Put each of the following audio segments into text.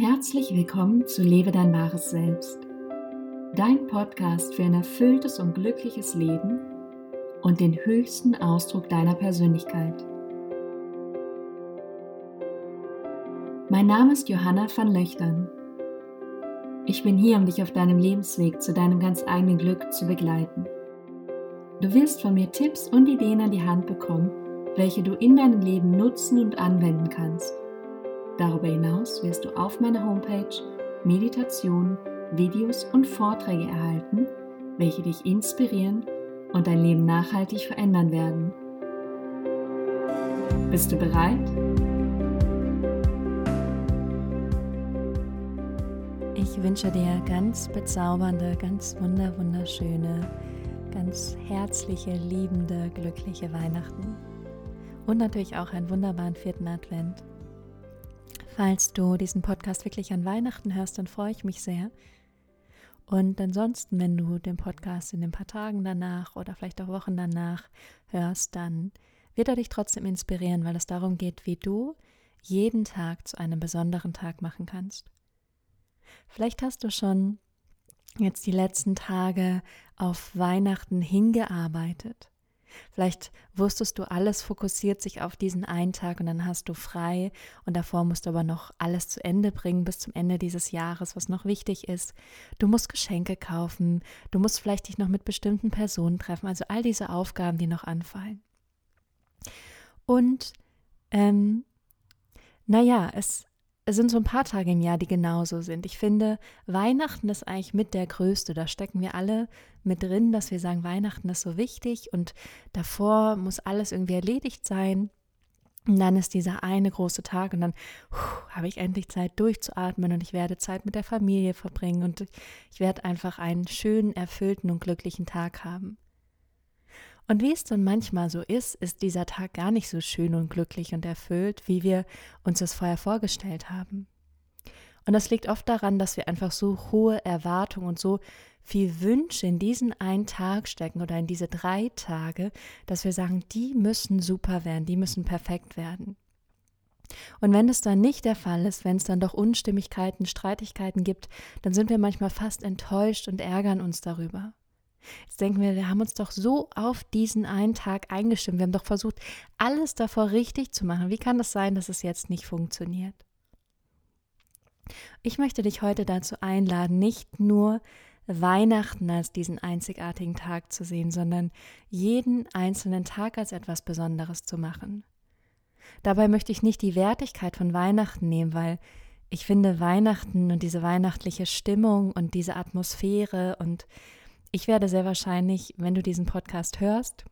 Herzlich willkommen zu Lebe dein wahres Selbst, dein Podcast für ein erfülltes und glückliches Leben und den höchsten Ausdruck deiner Persönlichkeit. Mein Name ist Johanna van Löchtern. Ich bin hier, um dich auf deinem Lebensweg zu deinem ganz eigenen Glück zu begleiten. Du wirst von mir Tipps und Ideen an die Hand bekommen, welche du in deinem Leben nutzen und anwenden kannst. Darüber hinaus wirst du auf meiner Homepage Meditationen, Videos und Vorträge erhalten, welche dich inspirieren und dein Leben nachhaltig verändern werden. Bist du bereit? Ich wünsche dir ganz bezaubernde, ganz wunder wunderschöne ganz herzliche, liebende, glückliche Weihnachten und natürlich auch einen wunderbaren vierten Advent. Falls du diesen Podcast wirklich an Weihnachten hörst, dann freue ich mich sehr. Und ansonsten, wenn du den Podcast in ein paar Tagen danach oder vielleicht auch Wochen danach hörst, dann wird er dich trotzdem inspirieren, weil es darum geht, wie du jeden Tag zu einem besonderen Tag machen kannst. Vielleicht hast du schon jetzt die letzten Tage auf Weihnachten hingearbeitet. Vielleicht wusstest du, alles fokussiert sich auf diesen einen Tag und dann hast du frei und davor musst du aber noch alles zu Ende bringen bis zum Ende dieses Jahres, was noch wichtig ist. Du musst Geschenke kaufen, du musst vielleicht dich noch mit bestimmten Personen treffen, also all diese Aufgaben, die noch anfallen. Und ähm, naja, es es sind so ein paar Tage im Jahr, die genauso sind. Ich finde, Weihnachten ist eigentlich mit der größte. Da stecken wir alle mit drin, dass wir sagen, Weihnachten ist so wichtig und davor muss alles irgendwie erledigt sein. Und dann ist dieser eine große Tag und dann habe ich endlich Zeit durchzuatmen und ich werde Zeit mit der Familie verbringen und ich werde einfach einen schönen, erfüllten und glücklichen Tag haben. Und wie es dann manchmal so ist, ist dieser Tag gar nicht so schön und glücklich und erfüllt, wie wir uns das vorher vorgestellt haben. Und das liegt oft daran, dass wir einfach so hohe Erwartungen und so viel Wünsche in diesen einen Tag stecken oder in diese drei Tage, dass wir sagen, die müssen super werden, die müssen perfekt werden. Und wenn es dann nicht der Fall ist, wenn es dann doch Unstimmigkeiten, Streitigkeiten gibt, dann sind wir manchmal fast enttäuscht und ärgern uns darüber. Jetzt denken wir, wir haben uns doch so auf diesen einen Tag eingestimmt. Wir haben doch versucht, alles davor richtig zu machen. Wie kann das sein, dass es jetzt nicht funktioniert? Ich möchte dich heute dazu einladen, nicht nur Weihnachten als diesen einzigartigen Tag zu sehen, sondern jeden einzelnen Tag als etwas Besonderes zu machen. Dabei möchte ich nicht die Wertigkeit von Weihnachten nehmen, weil ich finde Weihnachten und diese weihnachtliche Stimmung und diese Atmosphäre und ich werde sehr wahrscheinlich, wenn du diesen Podcast hörst,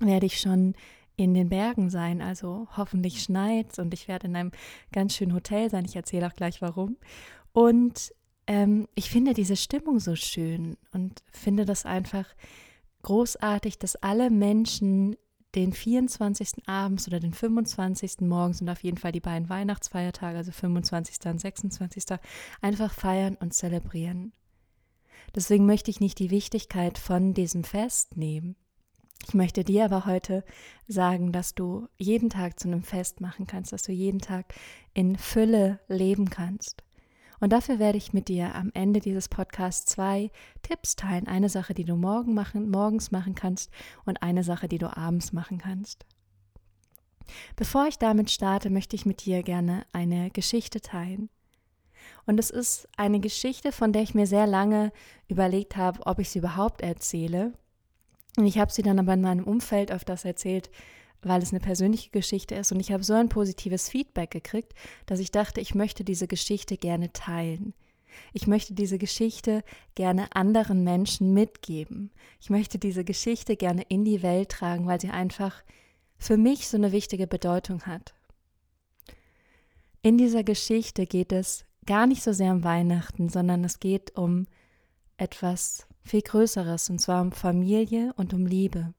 werde ich schon in den Bergen sein. Also hoffentlich schneit und ich werde in einem ganz schönen Hotel sein. Ich erzähle auch gleich warum. Und ähm, ich finde diese Stimmung so schön und finde das einfach großartig, dass alle Menschen den 24. abends oder den 25. morgens und auf jeden Fall die beiden Weihnachtsfeiertage, also 25. und 26. einfach feiern und zelebrieren. Deswegen möchte ich nicht die Wichtigkeit von diesem Fest nehmen. Ich möchte dir aber heute sagen, dass du jeden Tag zu einem Fest machen kannst, dass du jeden Tag in Fülle leben kannst. Und dafür werde ich mit dir am Ende dieses Podcasts zwei Tipps teilen. Eine Sache, die du morgen machen, morgens machen kannst und eine Sache, die du abends machen kannst. Bevor ich damit starte, möchte ich mit dir gerne eine Geschichte teilen. Und es ist eine Geschichte, von der ich mir sehr lange überlegt habe, ob ich sie überhaupt erzähle. Und ich habe sie dann aber in meinem Umfeld öfters erzählt, weil es eine persönliche Geschichte ist. Und ich habe so ein positives Feedback gekriegt, dass ich dachte, ich möchte diese Geschichte gerne teilen. Ich möchte diese Geschichte gerne anderen Menschen mitgeben. Ich möchte diese Geschichte gerne in die Welt tragen, weil sie einfach für mich so eine wichtige Bedeutung hat. In dieser Geschichte geht es gar nicht so sehr um Weihnachten, sondern es geht um etwas viel Größeres, und zwar um Familie und um Liebe.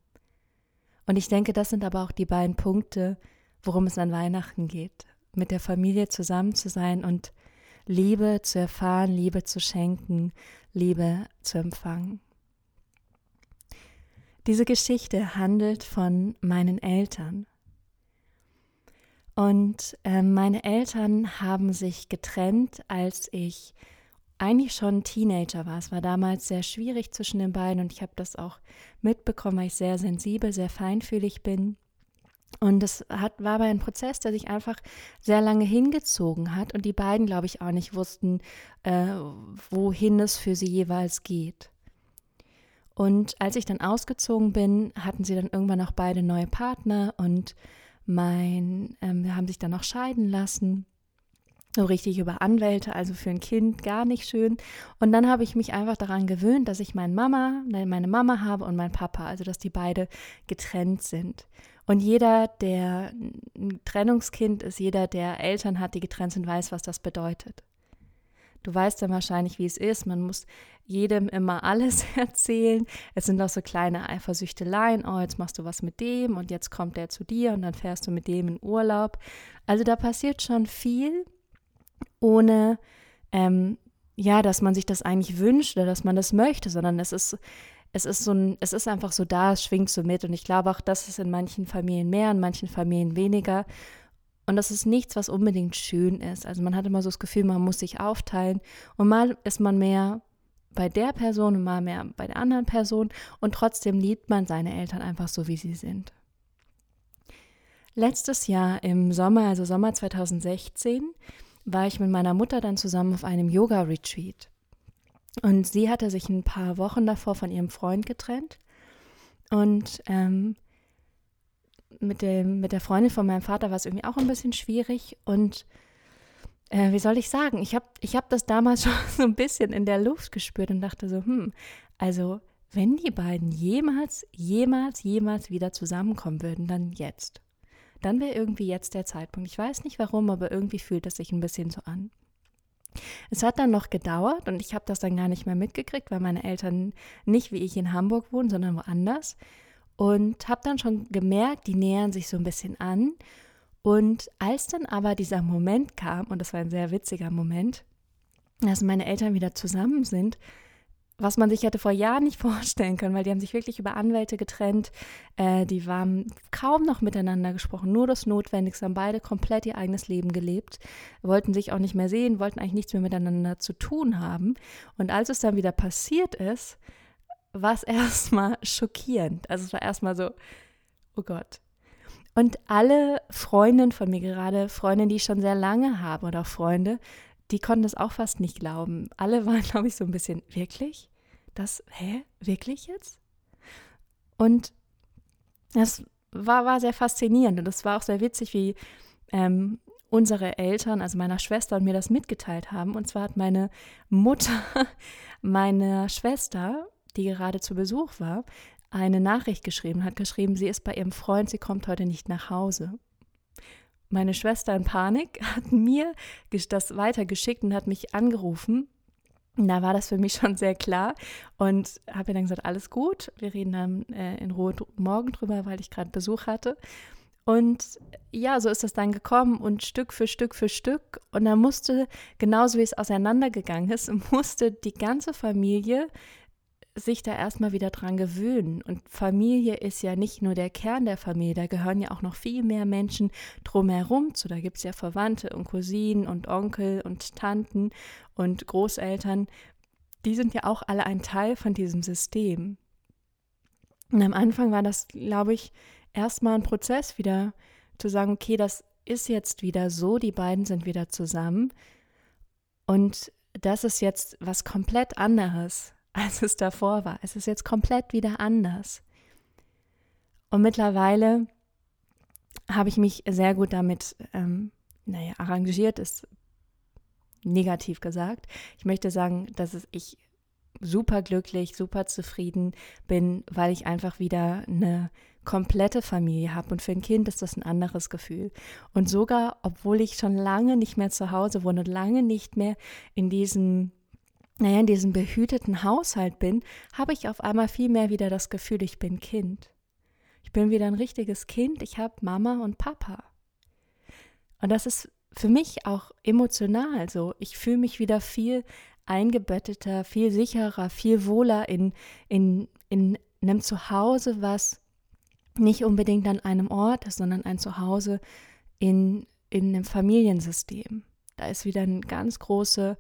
Und ich denke, das sind aber auch die beiden Punkte, worum es an Weihnachten geht. Mit der Familie zusammen zu sein und Liebe zu erfahren, Liebe zu schenken, Liebe zu empfangen. Diese Geschichte handelt von meinen Eltern. Und äh, meine Eltern haben sich getrennt, als ich eigentlich schon Teenager war. Es war damals sehr schwierig zwischen den beiden und ich habe das auch mitbekommen, weil ich sehr sensibel, sehr feinfühlig bin. Und es hat, war aber ein Prozess, der sich einfach sehr lange hingezogen hat und die beiden, glaube ich, auch nicht wussten, äh, wohin es für sie jeweils geht. Und als ich dann ausgezogen bin, hatten sie dann irgendwann auch beide neue Partner und mein, ähm, haben sich dann noch scheiden lassen. So richtig über Anwälte, also für ein Kind gar nicht schön. Und dann habe ich mich einfach daran gewöhnt, dass ich meine Mama, meine Mama habe und mein Papa, also dass die beide getrennt sind. Und jeder, der ein Trennungskind ist, jeder, der Eltern hat, die getrennt sind, weiß, was das bedeutet. Du weißt dann wahrscheinlich, wie es ist. Man muss jedem immer alles erzählen. Es sind auch so kleine Eifersüchteleien. Oh, jetzt machst du was mit dem und jetzt kommt der zu dir und dann fährst du mit dem in Urlaub. Also da passiert schon viel, ohne ähm, ja, dass man sich das eigentlich wünscht oder dass man das möchte, sondern es ist es ist so ein, es ist einfach so da, es schwingt so mit. Und ich glaube auch, das ist in manchen Familien mehr, in manchen Familien weniger. Und das ist nichts, was unbedingt schön ist. Also man hat immer so das Gefühl, man muss sich aufteilen. Und mal ist man mehr bei der Person und mal mehr bei der anderen Person. Und trotzdem liebt man seine Eltern einfach so, wie sie sind. Letztes Jahr im Sommer, also Sommer 2016, war ich mit meiner Mutter dann zusammen auf einem Yoga-Retreat. Und sie hatte sich ein paar Wochen davor von ihrem Freund getrennt. Und ähm, mit, dem, mit der Freundin von meinem Vater war es irgendwie auch ein bisschen schwierig. Und äh, wie soll ich sagen, ich habe ich hab das damals schon so ein bisschen in der Luft gespürt und dachte so, hm, also wenn die beiden jemals, jemals, jemals wieder zusammenkommen würden, dann jetzt. Dann wäre irgendwie jetzt der Zeitpunkt. Ich weiß nicht warum, aber irgendwie fühlt es sich ein bisschen so an. Es hat dann noch gedauert und ich habe das dann gar nicht mehr mitgekriegt, weil meine Eltern nicht wie ich in Hamburg wohnen, sondern woanders. Und habe dann schon gemerkt, die nähern sich so ein bisschen an. Und als dann aber dieser Moment kam, und das war ein sehr witziger Moment, dass meine Eltern wieder zusammen sind, was man sich hätte vor Jahren nicht vorstellen können, weil die haben sich wirklich über Anwälte getrennt. Äh, die waren kaum noch miteinander gesprochen, nur das Notwendigste, haben beide komplett ihr eigenes Leben gelebt, wollten sich auch nicht mehr sehen, wollten eigentlich nichts mehr miteinander zu tun haben. Und als es dann wieder passiert ist, war es erstmal schockierend. Also es war erstmal so, oh Gott. Und alle Freundinnen von mir, gerade Freundinnen, die ich schon sehr lange habe oder Freunde, die konnten das auch fast nicht glauben. Alle waren, glaube ich, so ein bisschen, wirklich? Das, hä? Wirklich jetzt? Und das war, war sehr faszinierend und es war auch sehr witzig, wie ähm, unsere Eltern, also meiner Schwester und mir das mitgeteilt haben. Und zwar hat meine Mutter meiner Schwester, die gerade zu Besuch war, eine Nachricht geschrieben, hat geschrieben, sie ist bei ihrem Freund, sie kommt heute nicht nach Hause meine Schwester in Panik hat mir das weitergeschickt und hat mich angerufen. Da war das für mich schon sehr klar und habe ihr dann gesagt, alles gut, wir reden dann äh, in Ruhe morgen drüber, weil ich gerade Besuch hatte. Und ja, so ist das dann gekommen und Stück für Stück für Stück. Und dann musste, genauso wie es auseinandergegangen ist, musste die ganze Familie sich da erstmal wieder dran gewöhnen. Und Familie ist ja nicht nur der Kern der Familie, da gehören ja auch noch viel mehr Menschen drumherum zu. Da gibt es ja Verwandte und Cousinen und Onkel und Tanten und Großeltern. Die sind ja auch alle ein Teil von diesem System. Und am Anfang war das, glaube ich, erstmal ein Prozess, wieder zu sagen, okay, das ist jetzt wieder so, die beiden sind wieder zusammen. Und das ist jetzt was komplett anderes als es davor war. Es ist jetzt komplett wieder anders. Und mittlerweile habe ich mich sehr gut damit, ähm, naja, arrangiert, ist negativ gesagt. Ich möchte sagen, dass ich super glücklich, super zufrieden bin, weil ich einfach wieder eine komplette Familie habe. Und für ein Kind ist das ein anderes Gefühl. Und sogar, obwohl ich schon lange nicht mehr zu Hause wohne, lange nicht mehr in diesem naja, in diesem behüteten Haushalt bin, habe ich auf einmal viel mehr wieder das Gefühl, ich bin Kind. Ich bin wieder ein richtiges Kind, ich habe Mama und Papa. Und das ist für mich auch emotional so. Ich fühle mich wieder viel eingebetteter, viel sicherer, viel wohler in, in, in einem Zuhause, was nicht unbedingt an einem Ort ist, sondern ein Zuhause in, in einem Familiensystem. Da ist wieder eine ganz große,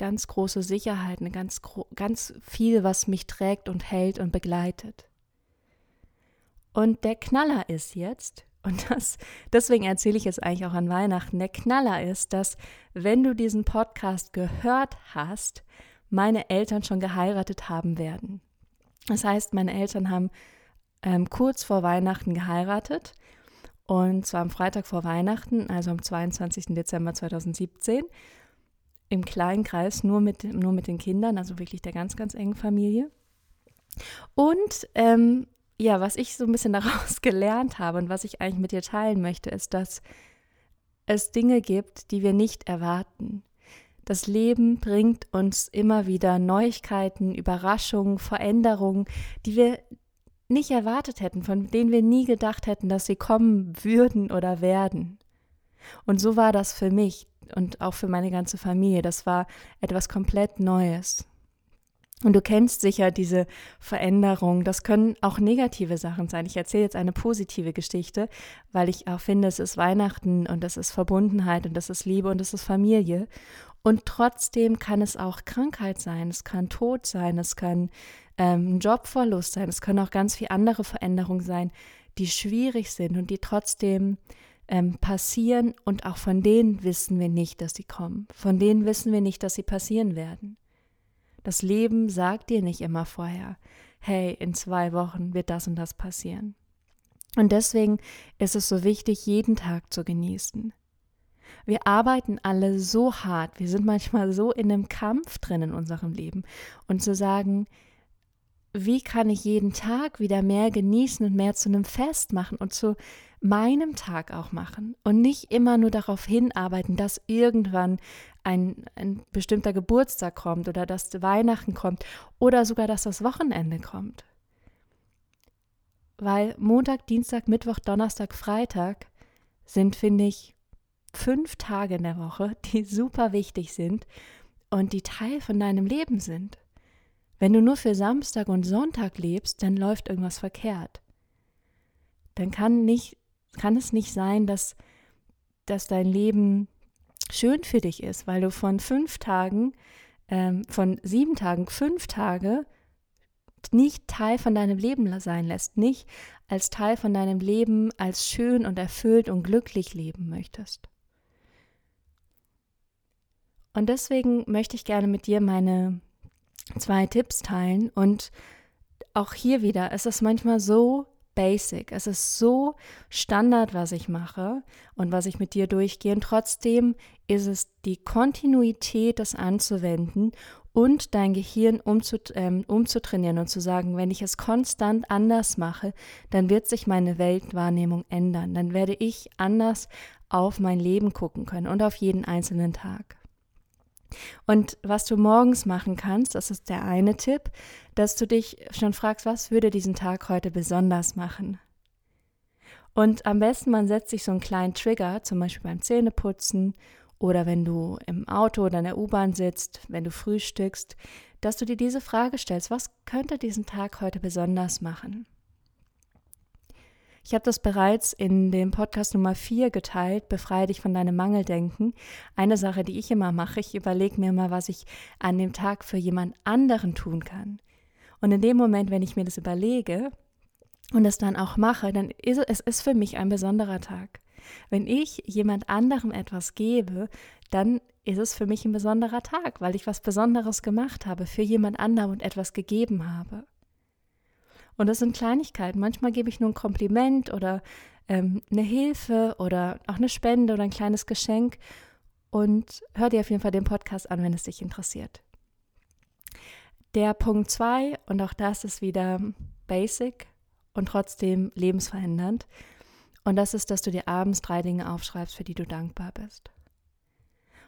ganz große Sicherheit, eine ganz, ganz viel, was mich trägt und hält und begleitet. Und der Knaller ist jetzt, und das, deswegen erzähle ich es eigentlich auch an Weihnachten, der Knaller ist, dass wenn du diesen Podcast gehört hast, meine Eltern schon geheiratet haben werden. Das heißt, meine Eltern haben ähm, kurz vor Weihnachten geheiratet und zwar am Freitag vor Weihnachten, also am 22. Dezember 2017, im kleinen Kreis, nur mit, nur mit den Kindern, also wirklich der ganz, ganz engen Familie. Und ähm, ja, was ich so ein bisschen daraus gelernt habe und was ich eigentlich mit dir teilen möchte, ist, dass es Dinge gibt, die wir nicht erwarten. Das Leben bringt uns immer wieder Neuigkeiten, Überraschungen, Veränderungen, die wir nicht erwartet hätten, von denen wir nie gedacht hätten, dass sie kommen würden oder werden. Und so war das für mich und auch für meine ganze Familie. Das war etwas komplett Neues. Und du kennst sicher diese Veränderung. Das können auch negative Sachen sein. Ich erzähle jetzt eine positive Geschichte, weil ich auch finde, es ist Weihnachten und es ist Verbundenheit und es ist Liebe und es ist Familie. Und trotzdem kann es auch Krankheit sein, es kann Tod sein, es kann ähm, Jobverlust sein, es können auch ganz viele andere Veränderungen sein, die schwierig sind und die trotzdem ähm, passieren und auch von denen wissen wir nicht, dass sie kommen. Von denen wissen wir nicht, dass sie passieren werden. Das Leben sagt dir nicht immer vorher, hey, in zwei Wochen wird das und das passieren. Und deswegen ist es so wichtig, jeden Tag zu genießen. Wir arbeiten alle so hart, wir sind manchmal so in einem Kampf drin in unserem Leben und zu sagen, wie kann ich jeden Tag wieder mehr genießen und mehr zu einem Fest machen und zu meinem Tag auch machen und nicht immer nur darauf hinarbeiten, dass irgendwann ein, ein bestimmter Geburtstag kommt oder dass Weihnachten kommt oder sogar, dass das Wochenende kommt. Weil Montag, Dienstag, Mittwoch, Donnerstag, Freitag sind, finde ich, fünf Tage in der Woche, die super wichtig sind und die Teil von deinem Leben sind. Wenn du nur für Samstag und Sonntag lebst, dann läuft irgendwas verkehrt. Dann kann, nicht, kann es nicht sein, dass, dass dein Leben schön für dich ist, weil du von fünf Tagen, ähm, von sieben Tagen, fünf Tage nicht Teil von deinem Leben sein lässt, nicht als Teil von deinem Leben als schön und erfüllt und glücklich leben möchtest. Und deswegen möchte ich gerne mit dir meine zwei Tipps teilen und auch hier wieder, es ist manchmal so basic. Es ist so Standard, was ich mache und was ich mit dir durchgehe. Und trotzdem ist es die Kontinuität, das anzuwenden und dein Gehirn umzut ähm, umzutrainieren und zu sagen, wenn ich es konstant anders mache, dann wird sich meine Weltwahrnehmung ändern. Dann werde ich anders auf mein Leben gucken können und auf jeden einzelnen Tag. Und was du morgens machen kannst, das ist der eine Tipp, dass du dich schon fragst, was würde diesen Tag heute besonders machen? Und am besten, man setzt sich so einen kleinen Trigger, zum Beispiel beim Zähneputzen oder wenn du im Auto oder in der U-Bahn sitzt, wenn du frühstückst, dass du dir diese Frage stellst, was könnte diesen Tag heute besonders machen? Ich habe das bereits in dem Podcast Nummer 4 geteilt, befreie dich von deinem Mangeldenken. Eine Sache, die ich immer mache, ich überlege mir mal, was ich an dem Tag für jemand anderen tun kann. Und in dem Moment, wenn ich mir das überlege und das dann auch mache, dann ist es ist für mich ein besonderer Tag. Wenn ich jemand anderem etwas gebe, dann ist es für mich ein besonderer Tag, weil ich was Besonderes gemacht habe für jemand anderem und etwas gegeben habe. Und das sind Kleinigkeiten. Manchmal gebe ich nur ein Kompliment oder ähm, eine Hilfe oder auch eine Spende oder ein kleines Geschenk. Und hör dir auf jeden Fall den Podcast an, wenn es dich interessiert. Der Punkt 2, und auch das ist wieder basic und trotzdem lebensverändernd. Und das ist, dass du dir abends drei Dinge aufschreibst, für die du dankbar bist.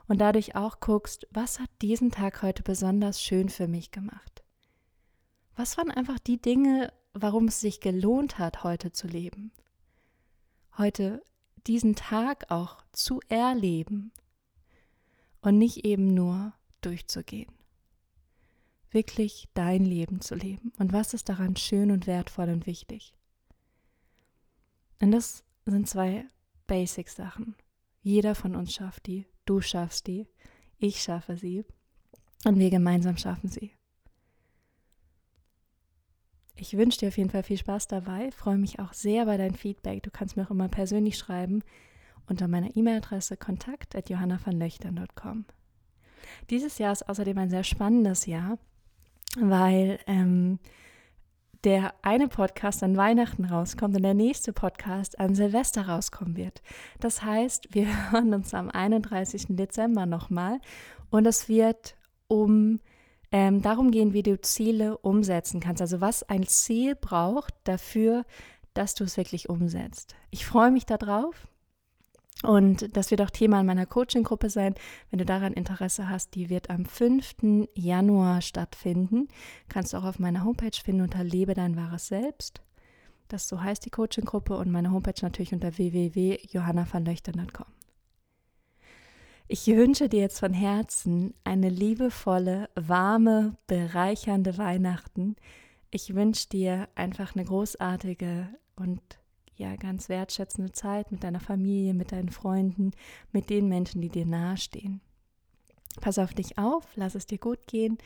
Und dadurch auch guckst, was hat diesen Tag heute besonders schön für mich gemacht? Was waren einfach die Dinge, warum es sich gelohnt hat, heute zu leben. Heute diesen Tag auch zu erleben und nicht eben nur durchzugehen. Wirklich dein Leben zu leben. Und was ist daran schön und wertvoll und wichtig? Und das sind zwei Basic-Sachen. Jeder von uns schafft die. Du schaffst die. Ich schaffe sie. Und wir gemeinsam schaffen sie. Ich wünsche dir auf jeden Fall viel Spaß dabei. Freue mich auch sehr über dein Feedback. Du kannst mir auch immer persönlich schreiben unter meiner E-Mail-Adresse kontakt.johannavanlöchtern.com. Dieses Jahr ist außerdem ein sehr spannendes Jahr, weil ähm, der eine Podcast an Weihnachten rauskommt und der nächste Podcast an Silvester rauskommen wird. Das heißt, wir hören uns am 31. Dezember nochmal und es wird um ähm, darum gehen, wie du Ziele umsetzen kannst. Also was ein Ziel braucht dafür, dass du es wirklich umsetzt. Ich freue mich darauf. Und das wird auch Thema in meiner Coaching-Gruppe sein. Wenn du daran Interesse hast, die wird am 5. Januar stattfinden. Kannst du auch auf meiner Homepage finden unter Lebe dein wahres Selbst. Das so heißt die Coaching-Gruppe und meine Homepage natürlich unter www.johannavanlöchtern.com. Ich wünsche dir jetzt von Herzen eine liebevolle, warme, bereichernde Weihnachten. Ich wünsche dir einfach eine großartige und ja ganz wertschätzende Zeit mit deiner Familie, mit deinen Freunden, mit den Menschen, die dir nahestehen. Pass auf dich auf, lass es dir gut gehen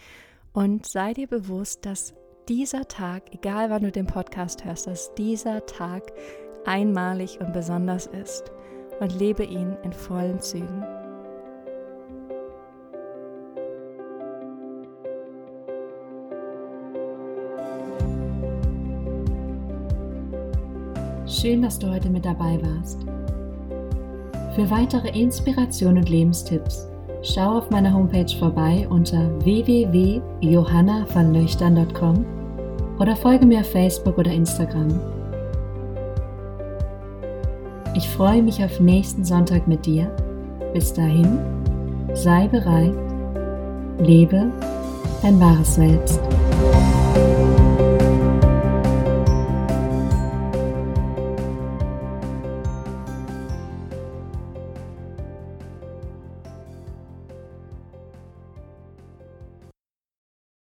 und sei dir bewusst, dass dieser Tag, egal wann du den Podcast hörst, dass dieser Tag einmalig und besonders ist und lebe ihn in vollen Zügen. Schön, dass du heute mit dabei warst. Für weitere Inspiration und Lebenstipps schau auf meiner Homepage vorbei unter www.johannavanlöchtern.com oder folge mir auf Facebook oder Instagram. Ich freue mich auf nächsten Sonntag mit dir. Bis dahin, sei bereit, lebe dein wahres Selbst.